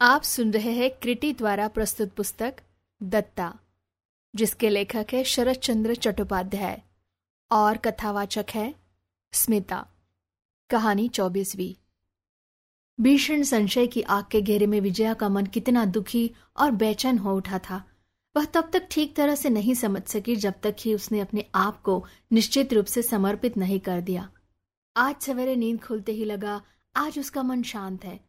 आप सुन रहे हैं क्रिटी द्वारा प्रस्तुत पुस्तक दत्ता, जिसके लेखक है शरद चंद्र चट्टोपाध्याय और कथावाचक है स्मिता। कहानी चौबीसवीं। भीषण संशय की आग के घेरे में विजया का मन कितना दुखी और बेचैन हो उठा था। वह तब तक ठीक तरह से नहीं समझ सकी जब तक कि उसने अपने आप को निश्चित रूप से समर्पित नहीं कर दिया। आज सवेरे नींद खुलते ही लगा, आज उसका मन शांत है।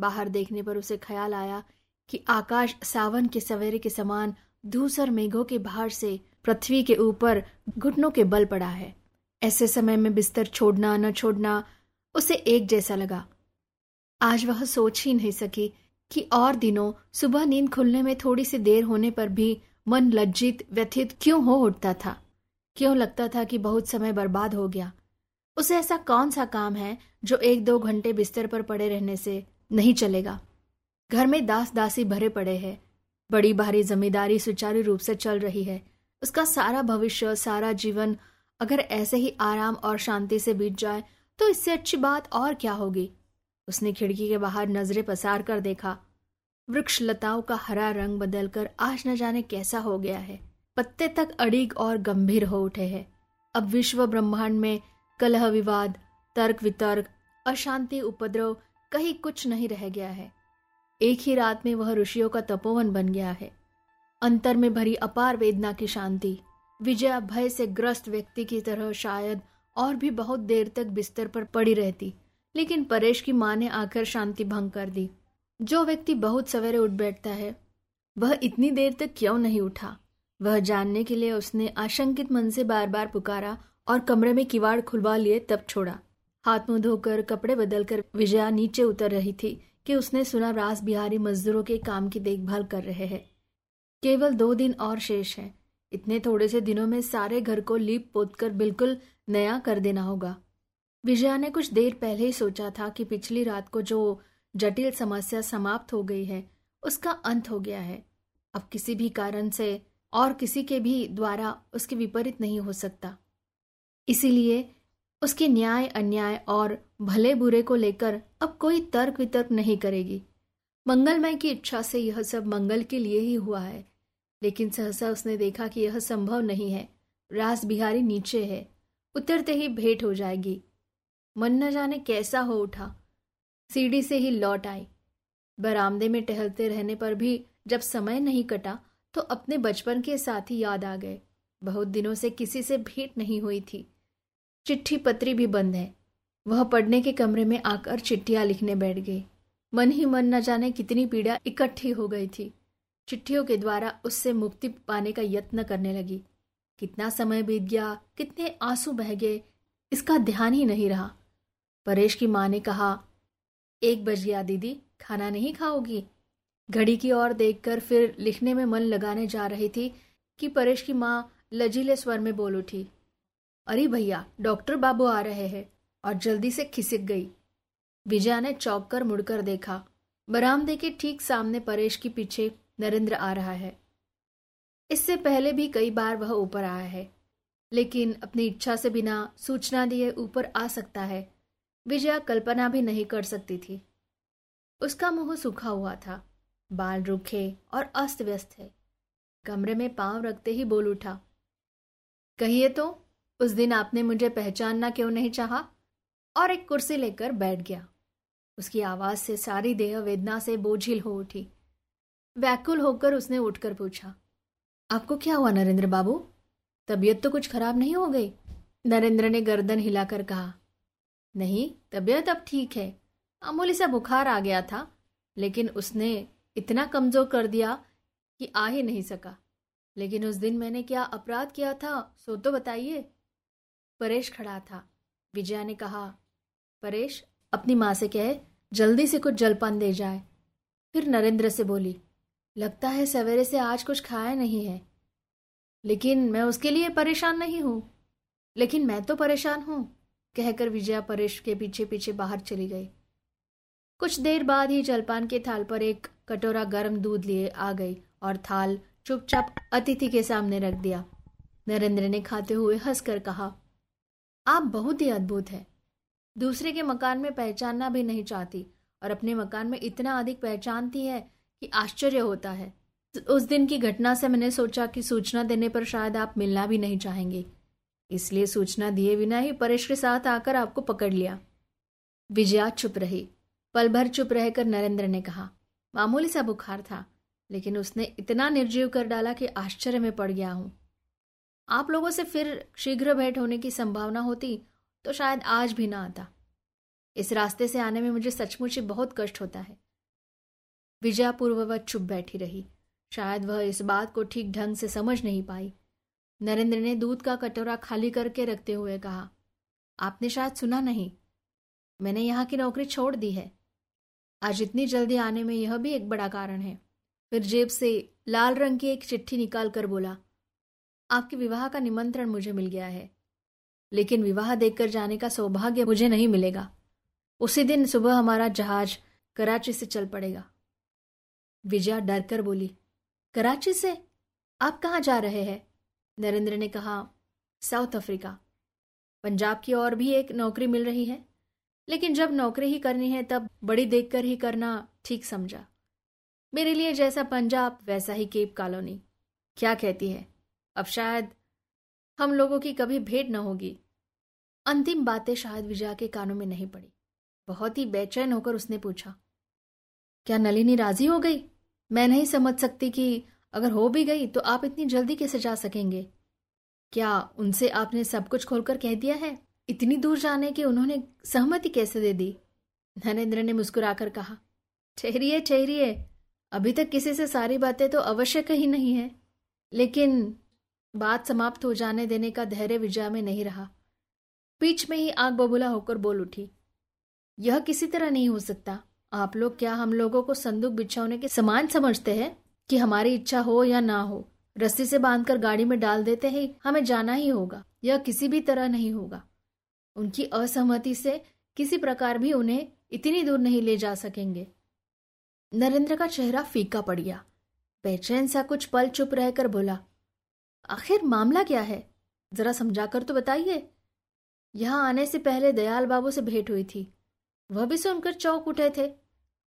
बाहर देखने पर उसे ख्याल आया कि आकाश सावन के सवेरे के समान धूसर मेघों के बाहर से पृथ्वी के ऊपर घुटनों के बल पड़ा है। ऐसे समय में बिस्तर छोड़ना न छोड़ना उसे एक जैसा लगा। आज वह सोच ही नहीं सकी कि और दिनों सुबह नींद खुलने में थोड़ी सी देर होने पर भी मन लज्जित, व्यथित क्यों हो उठता था? क्यों लगता था कि बहुत समय बर्बाद हो गया? उसे ऐसा कौन सा काम है जो एक दो घंटे बिस्तर पर पड़े रहने से नहीं चलेगा। घर में दास दासी भरे पड़े हैं। बड़ी भारी जमींदारी सुचारू रूप से चल रही है। उसका सारा भविष्य, सारा जीवन अगर ऐसे ही आराम और शांति से बीत जाए तो इससे अच्छी बात और क्या होगी? उसने खिड़की के बाहर नज़रें पसार कर देखा। वृक्ष लताओं का हरा रंग बदलकर आज न जाने कैसा हो गया है। पत्ते तक अड़ीग और गंभीर हो उठे हैं। अब विश्व ब्रह्मांड में कलह विवाद, तर्क वितर्क, अशांति उपद्रव कहीं कुछ नहीं रह गया है। एक ही रात में वह ऋषियों का तपोवन बन गया है। अंतर में भरी अपार वेदना की शांति, विजया भय से ग्रस्त व्यक्ति की तरह शायद और भी बहुत देर तक बिस्तर पर पड़ी रहती, लेकिन परेश की माँ ने आकर शांति भंग कर दी। जो व्यक्ति बहुत सवेरे उठ बैठता है, वह इतनी देर तक क्यों नहीं उठा? वह जानने के लिए उसने आशंकित मन से बार बार पुकारा और कमरे में किवाड़ खुलवा लिए तब छोड़ा। हाथ मुँह धोकर, कपड़े बदलकर विजया नीचे उतर रही थी कि उसने सुना रास बिहारी मजदूरों के काम की देखभाल कर रहे हैं। केवल दो दिन और शेष है। इतने थोड़े से दिनों में सारे घर को लीप पोत कर बिल्कुल नया कर देना होगा। विजया ने कुछ देर पहले ही सोचा था कि पिछली रात को जो जटिल समस्या समाप्त हो गई है, उसका अंत हो गया है। अब किसी भी कारण से और किसी के भी द्वारा उसके विपरीत नहीं हो सकता। इसीलिए उसके न्याय, अन्याय और भले बुरे को लेकर अब कोई तर्क वितर्क नहीं करेगी। मंगलमय की इच्छा से यह सब मंगल के लिए ही हुआ है, लेकिन सहसा उसने देखा कि यह संभव नहीं है। रास बिहारी नीचे है, उतरते ही भेंट हो जाएगी। मन न जाने कैसा हो उठा। सीढ़ी से ही लौट आई। बरामदे में टहलते रहने पर भी जब समय नहीं कटा तो अपने बचपन के साथी याद आ गए। बहुत दिनों से किसी से भेंट नहीं हुई थी। चिट्ठी पत्री भी बंद है। वह पढ़ने के कमरे में आकर चिट्ठियाँ लिखने बैठ गई। मन ही मन न जाने कितनी पीड़ा इकट्ठी हो गई थी। चिट्ठियों के द्वारा उससे मुक्ति पाने का यत्न करने लगी। कितना समय बीत गया, कितने आँसू बह गए, इसका ध्यान ही नहीं रहा। परेश की माँ ने कहा, एक बज गया दीदी, खाना नहीं खाओगी? घड़ी की ओर देखकर फिर लिखने में मन लगाने जा रही थी कि परेश की माँ लजीले स्वर में बोल उठी अरे भैया, डॉक्टर बाबू आ रहे हैं और जल्दी से खिसक गई। विजया ने चौक कर मुड़कर देखा। बरामदे के ठीक सामने परेश के पीछे नरेंद्र आ रहा है। इससे पहले भी कई बार वह ऊपर आया है, लेकिन अपनी इच्छा से बिना सूचना दिए ऊपर आ सकता है। विजया कल्पना भी नहीं कर सकती थी। उसका मुँह सूखा हुआ था, बाल रूखे और अस्त व्यस्त है। कमरे में पाँव रखते ही बोल उठा, कहिए तो उस दिन आपने मुझे पहचानना क्यों नहीं चाहा? और एक कुर्सी लेकर बैठ गया। उसकी आवाज़ से सारी देह वेदना से बोझिल हो उठी। व्याकुल होकर उसने उठकर पूछा, आपको क्या हुआ नरेंद्र बाबू? तबीयत तो कुछ खराब नहीं हो गई? नरेंद्र ने गर्दन हिलाकर कहा, नहीं, तबीयत अब ठीक है। मामूली सा बुखार आ गया था, लेकिन उसने इतना कमज़ोर कर दिया कि आ ही नहीं सका। लेकिन उस दिन मैंने क्या अपराध किया था, सो तो बताइए। परेश खड़ा था। विजया ने कहा, परेश, अपनी माँ से कहे, जल्दी से कुछ जलपान दे जाए। फिर नरेंद्र से बोली, लगता है सवेरे से आज कुछ खाया नहीं है। लेकिन मैं उसके लिए परेशान नहीं हूँ। लेकिन मैं तो परेशान हूँ, कहकर विजया परेश के पीछे पीछे बाहर चली गई। कुछ देर बाद ही जलपान के थाल पर एक कटोरा गर्म दूध लिए आ गई और थाल चुपचाप अतिथि के सामने रख दिया। नरेंद्र ने खाते हुए हंसकर कहा आप बहुत ही अद्भुत है। दूसरे के मकान में पहचानना भी नहीं चाहती और अपने मकान में इतना अधिक पहचानती है कि आश्चर्य होता है। उस दिन की घटना से मैंने सोचा कि सूचना देने पर शायद आप मिलना भी नहीं चाहेंगे। इसलिए सूचना दिए बिना ही परेश के साथ आकर आपको पकड़ लिया। विजया चुप रही। पल भर चुप रहकर नरेंद्र ने कहा, मामूली सा बुखार था, लेकिन उसने इतना निर्जीव कर डाला कि आश्चर्य में पड़ गया हूँ। आप लोगों से फिर शीघ्र भेंट होने की संभावना होती तो शायद आज भी ना आता। इस रास्ते से आने में मुझे सचमुच ही बहुत कष्ट होता है। विजया पूर्ववत चुप बैठी रही। शायद वह इस बात को ठीक ढंग से समझ नहीं पाई। नरेंद्र ने दूध का कटोरा खाली करके रखते हुए कहा, आपने शायद सुना नहीं। मैंने यहाँ की नौकरी छोड़ दी है। आज इतनी जल्दी आने में यह भी एक बड़ा कारण है। फिर जेब से लाल रंग की एक चिट्ठी निकाल कर बोला आपके विवाह का निमंत्रण मुझे मिल गया है। लेकिन विवाह देखकर जाने का सौभाग्य मुझे नहीं मिलेगा। उसी दिन सुबह हमारा जहाज़ कराची से चल पड़ेगा। विजया डर कर बोली, कराची से? आप कहाँ जा रहे हैं? नरेंद्र ने कहा, साउथ अफ्रीका। पंजाब की और भी एक नौकरी मिल रही है। लेकिन जब नौकरी ही करनी है, तब बड़ी देखकर ही करना ठीक समझा। मेरे लिए जैसा पंजाब, वैसा ही केप कॉलोनी। क्या कहती है? अब शायद हम लोगों की कभी भेंट न होगी। अंतिम बातें शायद विजया के कानों में नहीं पड़ी। बहुत ही बेचैन होकर उसने पूछा, क्या नलिनी राज़ी हो गई? मैं नहीं समझ सकती कि अगर हो भी गई तो आप इतनी जल्दी कैसे जा सकेंगे? क्या उनसे आपने सब कुछ खोलकर कह दिया है? इतनी दूर जाने की उन्होंने सहमति कैसे दे दी? नरेंद्र ने मुस्कुराकर कहा, ठहरिए ठहरिए। अभी तक किसी से सारी बातें तो अवश्य कही नहीं है। लेकिन बात समाप्त हो जाने देने का धैर्य विजया में नहीं रहा। बीच में ही आग बबूला होकर बोल उठी, यह किसी तरह नहीं हो सकता। आप लोग क्या हम लोगों को संदूक बिछाने के समान समझते हैं कि हमारी इच्छा हो या ना हो? रस्सी से बांधकर गाड़ी में डाल देते ही, हमें जाना ही होगा। यह किसी भी तरह नहीं होगा। उनकी असहमति से किसी प्रकार भी उन्हें इतनी दूर नहीं ले जा सकेंगे। नरेंद्र का चेहरा फीका पड़ गया। बेचैन सा कुछ पल चुप रहकर बोला आखिर मामला क्या है? जरा समझाकर तो बताइए। यहाँ आने से पहले दयाल बाबू से भेंट हुई थी। वह भी सुनकर चौक उठे थे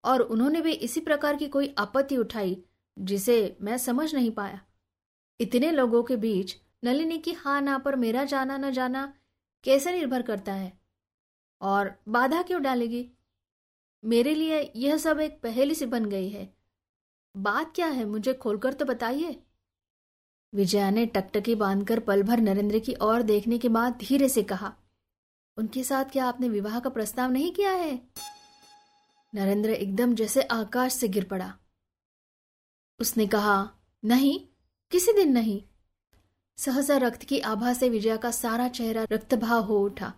और उन्होंने भी इसी प्रकार की कोई आपत्ति उठाई जिसे मैं समझ नहीं पाया। इतने लोगों के बीच नलिनी की हा ना पर मेरा जाना न जाना कैसे निर्भर करता है? और बाधा क्यों डालेगी? मेरे लिए यह सब एक पहेली सी बन गई है। बात क्या है मुझे खोलकर तो बताइए। विजया ने टकटकी बांधकर पल भर नरेंद्र की ओर देखने के बाद धीरे से कहा, उनके साथ क्या आपने विवाह का प्रस्ताव नहीं किया है? नरेंद्र एकदम जैसे आकाश से गिर पड़ा। उसने कहा, नहीं, किसी दिन नहीं। सहसा रक्त की आभा से विजया का सारा चेहरा रक्तभाव हो उठा,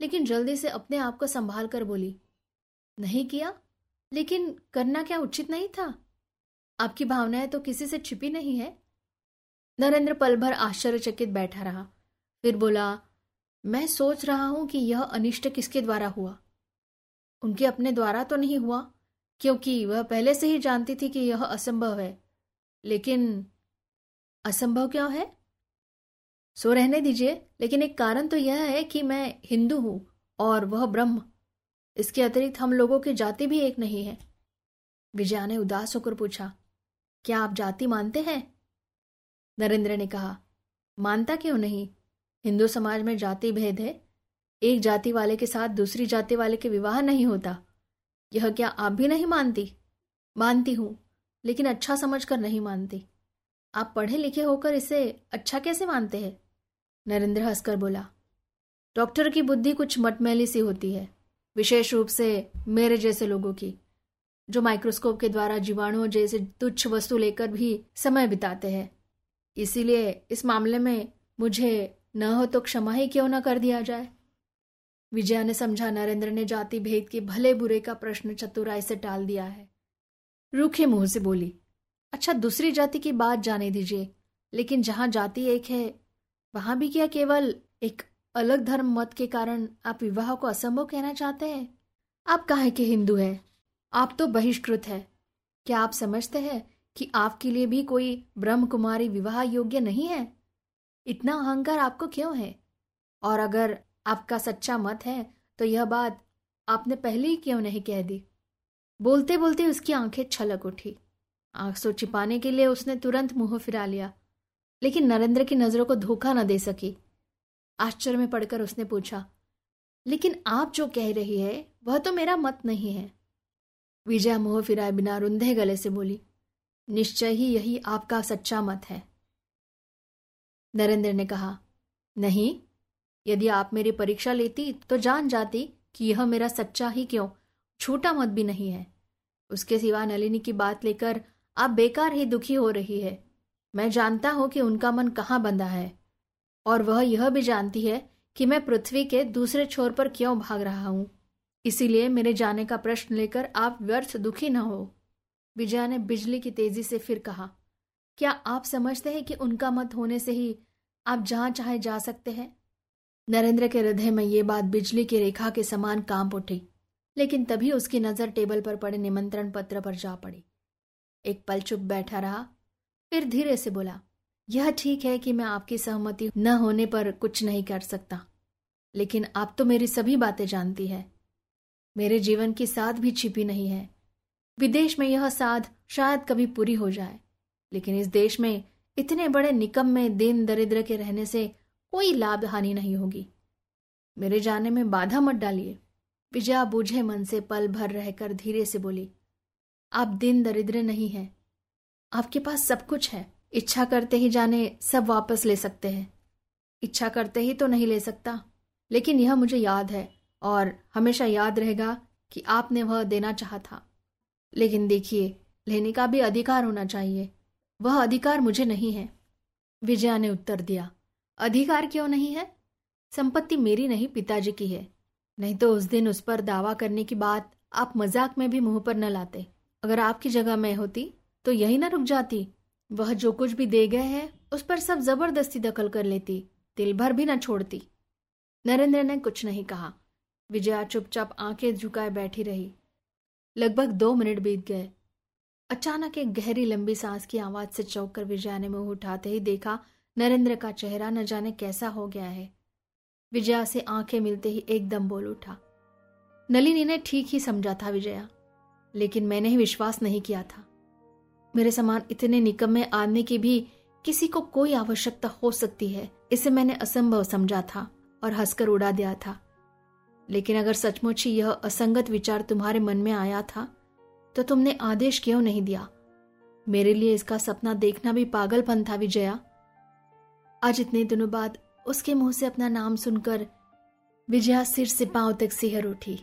लेकिन जल्दी से अपने आप को संभाल कर बोली, नहीं किया, लेकिन करना क्या उचित नहीं था? आपकी भावनाएँ तो किसी से छिपी नहीं है। नरेंद्र पल भर आश्चर्यचकित बैठा रहा। फिर बोला, मैं सोच रहा हूँ कि यह अनिष्ट किसके द्वारा हुआ? उनके अपने द्वारा तो नहीं हुआ, क्योंकि वह पहले से ही जानती थी कि यह असंभव है। लेकिन असंभव क्यों है? सो रहने दीजिए, लेकिन एक कारण तो यह है कि मैं हिंदू हूँ और वह ब्रह्म। इसके अतिरिक्त हम लोगों की जाति भी एक नहीं है। विजया ने उदास होकर पूछा, क्या आप जाति मानते हैं? नरेंद्र ने कहा, मानता क्यों नहीं? हिंदू समाज में जाति भेद है। एक जाति वाले के साथ दूसरी जाति वाले के विवाह नहीं होता। यह क्या आप भी नहीं मानती? मानती हूँ, लेकिन अच्छा समझकर नहीं मानती। आप पढ़े लिखे होकर इसे अच्छा कैसे मानते हैं? नरेंद्र हंसकर बोला, डॉक्टर की बुद्धि कुछ मटमैली सी होती है, विशेष रूप से मेरे जैसे लोगों की, जो माइक्रोस्कोप के द्वारा जीवाणुओं जैसे तुच्छ वस्तु लेकर भी समय बिताते हैं। इसीलिए इस मामले में मुझे न हो तो क्षमा ही क्यों न कर दिया जाए? विजया ने समझा, नरेंद्र ने जाति भेद के भले बुरे का प्रश्न चतुराई से टाल दिया है। रूखे मुँह से बोली अच्छा दूसरी जाति की बात जाने दीजिए, लेकिन जहाँ जाति एक है, वहाँ भी क्या केवल एक अलग धर्म मत के कारण आप विवाह को असंभव कहना चाहते हैं? आप काहे के हिंदू हैं? आप तो बहिष्कृत है। क्या आप समझते हैं कि आपके लिए भी कोई ब्रह्म कुमारी विवाह योग्य नहीं है? इतना अहंकार आपको क्यों है? और अगर आपका सच्चा मत है तो यह बात आपने पहले ही क्यों नहीं कह दी? बोलते बोलते उसकी आँखें छलक उठी। आँसू छिपाने के लिए उसने तुरंत मुँह फिरा लिया, लेकिन नरेंद्र की नज़रों को धोखा न दे सकी। आश्चर्य में पड़कर उसने पूछा, लेकिन आप जो कह रही है, वह तो मेरा मत नहीं है? विजया मुँह फिराए बिना रुंधे गले से बोली निश्चय ही यही आपका सच्चा मत है। नरेंद्र ने कहा, नहीं, यदि आप मेरी परीक्षा लेती तो जान जाती कि यह मेरा सच्चा ही क्यों, छोटा मत भी नहीं है। उसके सिवा नलिनी की बात लेकर आप बेकार ही दुखी हो रही है। मैं जानता हूँ कि उनका मन कहाँ बंधा है, और वह यह भी जानती है कि मैं पृथ्वी के दूसरे छोर पर क्यों भाग रहा हूँ। इसीलिए मेरे जाने का प्रश्न लेकर आप व्यर्थ दुखी न हो। विजया ने बिजली की तेज़ी से फिर कहा, क्या आप समझते हैं कि उनका मत होने से ही आप जहाँ चाहे जा सकते हैं? नरेंद्र के हृदय में ये बात बिजली की रेखा के समान काँप उठी, लेकिन तभी उसकी नज़र टेबल पर पड़े निमंत्रण पत्र पर जा पड़ी। एक पल चुप बैठा रहा, फिर धीरे से बोला, यह ठीक है कि मैं आपकी सहमति न होने पर कुछ नहीं कर सकता, लेकिन आप तो मेरी सभी बातें जानती है। मेरे जीवन की साथ भी छिपी नहीं है विदेश में यह साध शायद कभी पूरी हो जाए। लेकिन इस देश में इतने बड़े निकम में दिन दरिद्र के रहने से कोई लाभ हानि नहीं होगी। मेरे जाने में बाधा मत डालिए। विजया बूझे मन से पल भर रहकर धीरे से बोली, आप दिन दरिद्र नहीं हैं। आपके पास सब कुछ है। इच्छा करते ही जाने सब वापस ले सकते हैं। इच्छा करते ही तो नहीं ले सकता। लेकिन यह मुझे याद है और हमेशा याद रहेगा कि आपने वह देना चाहा था। लेकिन देखिए, लेने का भी अधिकार होना चाहिए। वह अधिकार मुझे नहीं है। विजया ने उत्तर दिया। अधिकार क्यों नहीं है? संपत्ति मेरी नहीं, पिताजी की है। नहीं तो उस दिन उस पर दावा करने की बात आप मज़ाक में भी मुँह पर न लाते। अगर आपकी जगह मैं होती तो यही ना रुक जाती। वह जो कुछ भी दे गए हैं, उस पर सब ज़बरदस्ती दखल कर लेती तिल भर भी न छोड़ती। नरेंद्र ने कुछ नहीं कहा। विजया चुपचाप आँखें झुकाए बैठी रही। लगभग दो मिनट बीत गए। अचानक एक गहरी लंबी सांस की आवाज़ से चौक कर विजया ने मुँह उठाते ही देखा, नरेंद्र का चेहरा न जाने कैसा हो गया है। विजया से आँखें मिलते ही एकदम बोल उठा। नलिनी ने ठीक ही समझा था विजया, लेकिन मैंने ही विश्वास नहीं किया था। मेरे समान इतने निकम्मे आदमी की भी किसी को कोई आवश्यकता हो सकती है, इसे मैंने असंभव समझा था और हंसकर उड़ा दिया था। लेकिन अगर सचमुच ही यह असंगत विचार तुम्हारे मन में आया था तो तुमने आदेश क्यों नहीं दिया? मेरे लिए इसका सपना देखना भी पागलपन था, विजया। आज इतने दिनों बाद उसके मुँह से अपना नाम सुनकर विजया सिर से पाँव तक सिहर उठी।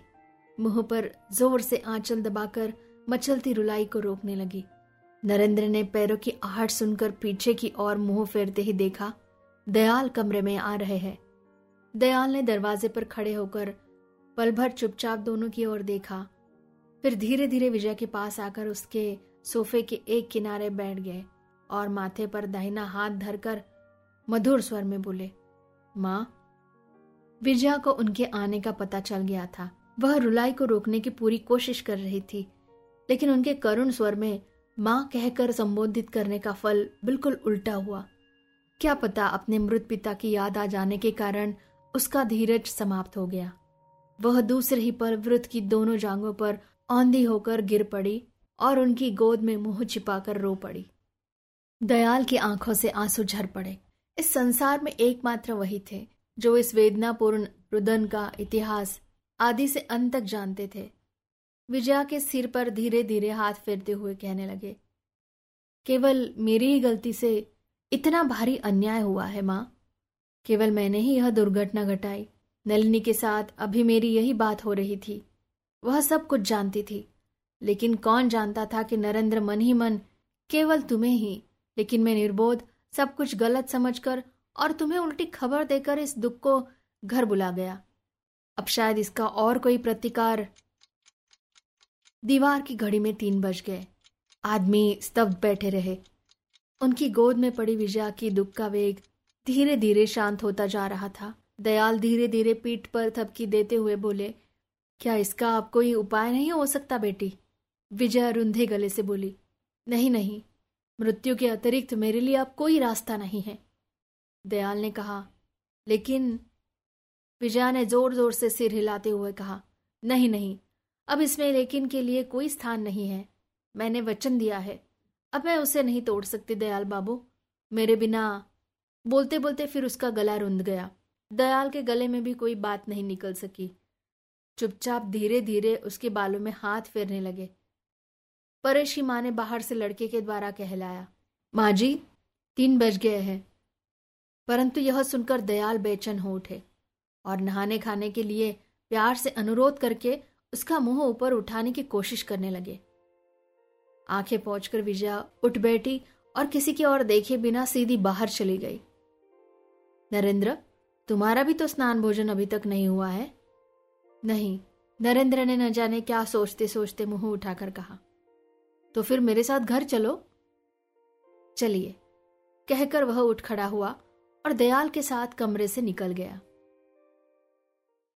मुँह पर ज़ोर से आंचल दबाकर मचलती रुलाई को रोकने लगी। नरेंद्र ने पैरों की आहट सुनकर पीछे की ओर मुँह फेरते ही देखा, दयाल कमरे में आ रहे हैं। दयाल ने दरवाजे पर खड़े होकर पल भर चुपचाप दोनों की ओर देखा। फिर धीरे धीरे विजय के पास आकर उसके सोफे के एक किनारे बैठ गए और माथे पर दाहिना हाथ धरकर मधुर स्वर में बोले, माँ, विजया को उनके आने का पता चल गया था। वह रुलाई को रोकने की पूरी कोशिश कर रही थी, लेकिन उनके करुण स्वर में माँ कहकर संबोधित करने का फल बिल्कुल उल्टा हुआ। क्या पता अपने मृत पिता की याद आ जाने के कारण उसका धीरज समाप्त हो गया। वह दूसरे ही पर वृत की दोनों जांगों पर औंधी होकर गिर पड़ी और उनकी गोद में मुँह छिपाकर रो पड़ी। दयाल की आँखों से आँसू झर पड़े। इस संसार में एकमात्र वही थे, जो इस वेदनापूर्ण रुदन का इतिहास आदि से अंत तक जानते थे। विजया के सिर पर धीरे धीरे हाथ फेरते हुए कहने लगे, केवल मेरी ही गलती से इतना भारी अन्याय हुआ है माँ। केवल मैंने ही यह दुर्घटना घटाई। नलिनी के साथ अभी मेरी यही बात हो रही थी। वह सब कुछ जानती थी, लेकिन कौन जानता था कि नरेंद्र मन ही मन, केवल तुम्हें ही, लेकिन मैं निर्बोध, सब कुछ गलत समझकर और तुम्हें उल्टी खबर देकर इस दुख को घर बुला गया। अब शायद इसका और कोई प्रतिकार। दीवार की घड़ी में तीन बज गए। आदमी स्तब्ध बैठे रहे। उनकी गोद में पड़ी विजया की दुख का वेग धीरे धीरे शांत होता जा रहा था। दयाल धीरे धीरे पीठ पर थपकी देते हुए बोले, क्या इसका आप कोई उपाय नहीं हो सकता बेटी? विजया रुंधे गले से बोली, नहीं नहीं, मृत्यु के अतिरिक्त मेरे लिए अब कोई रास्ता नहीं है। दयाल ने कहा, लेकिन विजया ने ज़ोर ज़ोर से सिर हिलाते हुए कहा, नहीं नहीं, अब इसमें लेकिन के लिए कोई स्थान नहीं है। मैंने वचन दिया है। अब मैं उसे नहीं तोड़ सकती दयाल बाबू। मेरे बिना बोलते बोलते फिर उसका गला रुंध गया। दयाल के गले में भी कोई बात नहीं निकल सकी। चुपचाप धीरे धीरे उसके बालों में हाथ फेरने लगे। परेश की माँ ने बाहर से लड़के के द्वारा कहलाया, माँ जी, तीन बज गए हैं। परंतु यह सुनकर दयाल बेचैन हो उठे और नहाने खाने के लिए प्यार से अनुरोध करके उसका मुँह ऊपर उठाने की कोशिश करने लगे। आँखें पहुंचकर विजया उठ बैठी और किसी की ओर देखे बिना सीधी बाहर चली गई। नरेंद्र तुम्हारा भी तो स्नान भोजन अभी तक नहीं हुआ है। नहीं, नरेंद्र ने न जाने क्या सोचते सोचते मुँह उठाकर कहा। तो फिर मेरे साथ घर चलो। चलिए, कहकर वह उठ खड़ा हुआ और दयाल के साथ कमरे से निकल गया।